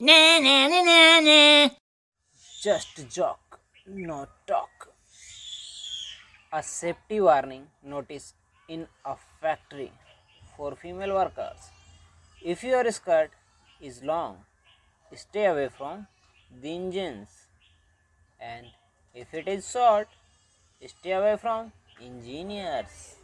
Na na na na na. Just a joke, no talk. A safety warning notice in a factory for female workers. If your skirt is long, stay away from the engines. And if it is short, stay away from engineers.